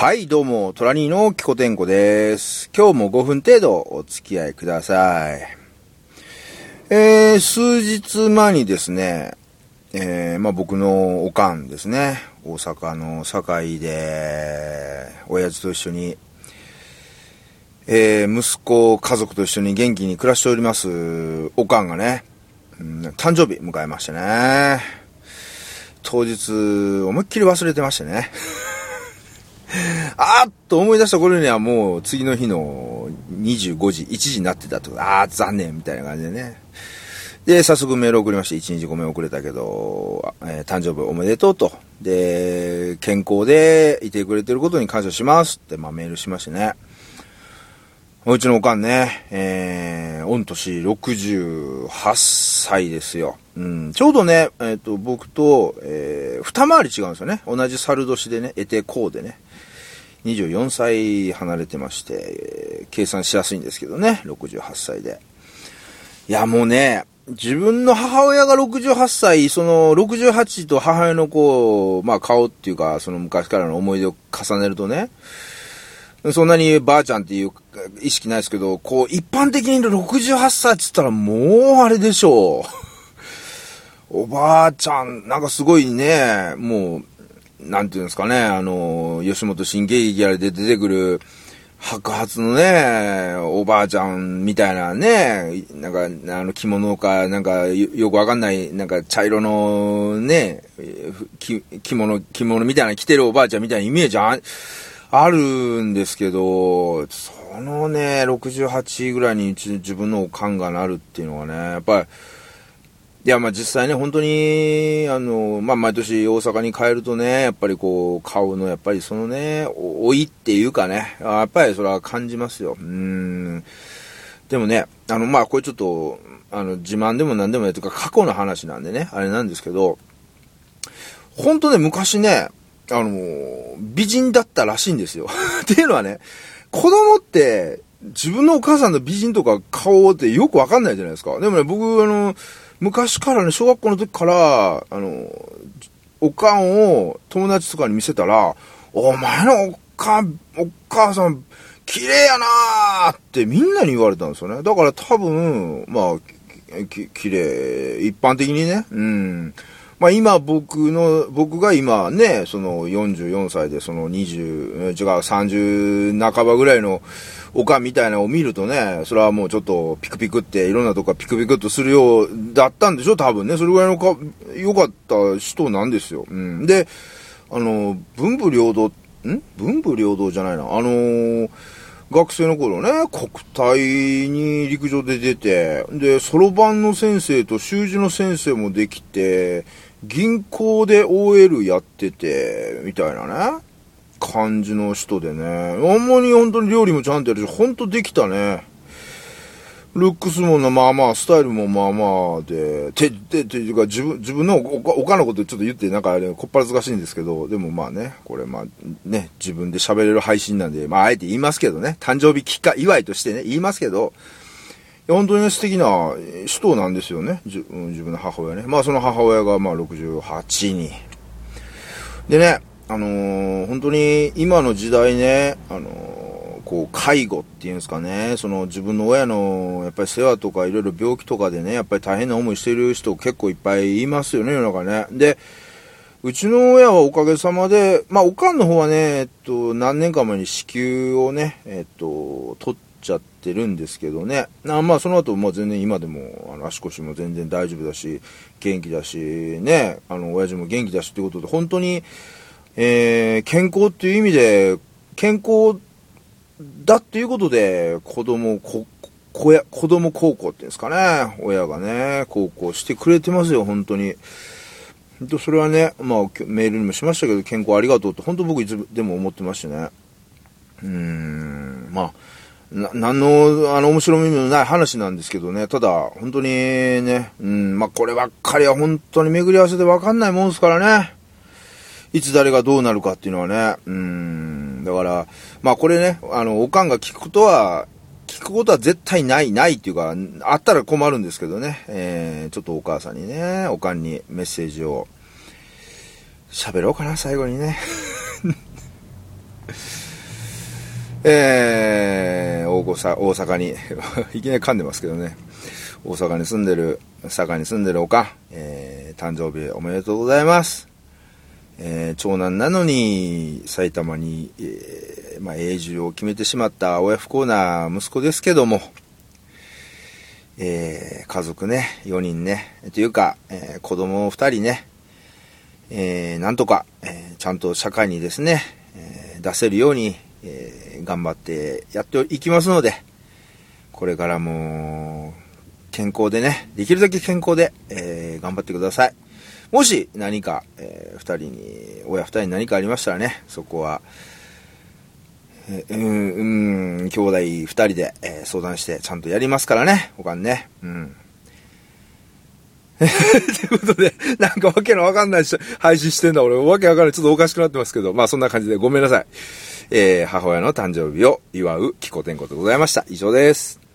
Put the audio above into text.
はい、どうも、トラニーのキコテンコです。今日も5分程度お付き合いください。えー、数日前にですね、えー、まあ僕のおかんですね、大阪の堺で、親父と一緒に、えー、息子、家族と一緒に元気に暮らしております、おかんがね、うん誕生日迎えましたね。当日、思いっきり忘れてましたね。あっと思い出した頃にはもう次の日の25時、1時になってたと。あー残念みたいな感じでね。で、早速メール送りまして、1日ごめん遅れたけど、えー誕生日おめでとうと。で、健康でいてくれてることに感謝しますって、まあメールしましてね。うちのおかんね、えー、御年68歳ですよ。うん、ちょうどね、えっ、と、僕と、えー、二回り違うんですよね。同じ猿年でね、得てこうでね。24歳離れてまして、計算しやすいんですけどね、68歳で。いや、もうね、自分の母親が68歳、その68と母親のこう、まあ顔っていうか、その昔からの思い出を重ねるとね、そんなにばあちゃんっていう意識ないですけど、こう、一般的に68歳って言ったらもうあれでしょう。おばあちゃん、なんかすごいね、もう、なんていうんですかね、あの、吉本新喜劇やで出てくる、白髪のね、おばあちゃんみたいなね、なんか、あの着物か、なんかよくわかんない、なんか茶色のね、着物、着物みたいな着てるおばあちゃんみたいなイメージああるんですけど、そのね、68ぐらいに自分のおかんがなるっていうのはね、やっぱり、いや、まあ実際ね、本当に、あの、まあ毎年大阪に帰るとね、やっぱりこう、顔の、やっぱりそのね、老いっていうかね、やっぱりそれは感じますよ。うん。でもね、あの、まあこれちょっと、あの、自慢でも何でもないというか、過去の話なんでね、あれなんですけど、本当ね、昔ね、あの、美人だったらしいんですよ。っていうのはね、子供って、自分のお母さんの美人とか顔ってよくわかんないじゃないですか。でもね、僕、あの、昔からね、小学校の時から、あの、おかんを友達とかに見せたら、お前のおかん、お母さん、綺麗やなーってみんなに言われたんですよね。だから多分、まあ、き、綺麗、一般的にね、うん。まあ今僕の、僕が今ね、その44歳でその20、違う、30半ばぐらいのおかみたいなのを見るとね、それはもうちょっとピクピクっていろんなとこピクピクっとするようだったんでしょ？多分ね。それぐらいのか、良かった人なんですよ。うん。で、あの、文武両道、ん？文武両道じゃないな。あのー学生の頃ね、国体に陸上で出て、で、そろばんの先生と習字の先生もできて、銀行で OL やってて、みたいなね、感じの人でね、あんまり本当に料理もちゃんとやるし、本当できたね。ルックスもな、まあまあ、スタイルもまあまあで、て、て、ていうか、自分、自分のお、おのことちょっと言って、なんかあれ、こっぱらずかしいんですけど、でもまあね、これまあ、ね、自分で喋れる配信なんで、まあ、あえて言いますけどね、誕生日期間、祝いとしてね、言いますけど、本当に素敵な人なんですよね、自分の母親ね。まあ、その母親がまあ、68に。でね、あのー本当に今の時代ね、あのーこう、介護っていうんですかね、その自分の親の、やっぱり世話とかいろいろ病気とかでね、やっぱり大変な思いしてる人結構いっぱいいますよね、世の中ね。で、うちの親はおかげさまで、まあ、おかんの方はね、えっと、何年か前に子宮をね、えっと、取っちゃってるんですけどね。あまあ、その後、まあ、全然今でも、あの、足腰も全然大丈夫だし、元気だし、ね、あの、親父も元気だしってことで、本当に、えー、健康っていう意味で、健康だっていうことで、子供、こ、こや、子供高校っていうんですかね、親がね、高校してくれてますよ、本当に。本当それはね、まあ、メールにもしましたけど、健康ありがとうって、本当僕いつでも思ってましてね。うーん、まあ、な、なんの、あの、面白みのない話なんですけどね、ただ、本当にね、うん、まあ、こればっかりは本当に巡り合わせでわかんないもんですからね。いつ誰がどうなるかっていうのはね、うん、だから、まあこれね、あの、おかんが聞くことは、聞くことは絶対ない、ないっていうか、あったら困るんですけどね、えー、ちょっとお母さんにね、おかんにメッセージを喋ろうかな、最後にね。えー、大阪大阪に いきなり噛んでますけどね。大阪に住んでる佐賀に住んでるおかんえー、誕生日おめでとうございます。えー、長男なのに埼玉に、えー、まあ、永住を決めてしまった親不幸な息子ですけども、えー、家族ね、4人ね、というか、えー、子供2人ね、えー、なんとか、えちゃんと社会にですね、え出せるように、え頑張ってやっていきますので、これからも、健康でね、できるだけ健康で、え頑張ってください。もし何か、えー、二人に、親二人に何かありましたらね、そこは、えー、うん、うん、兄弟二人で、えー、相談してちゃんとやりますからね、他にね。うん。ということで、なんかわけのわかんないし、配信してんだ。俺、わけわかんない。ちょっとおかしくなってますけど、まあそんな感じでごめんなさい。えー、母親の誕生日を祝う、キコテンコでございました。以上です。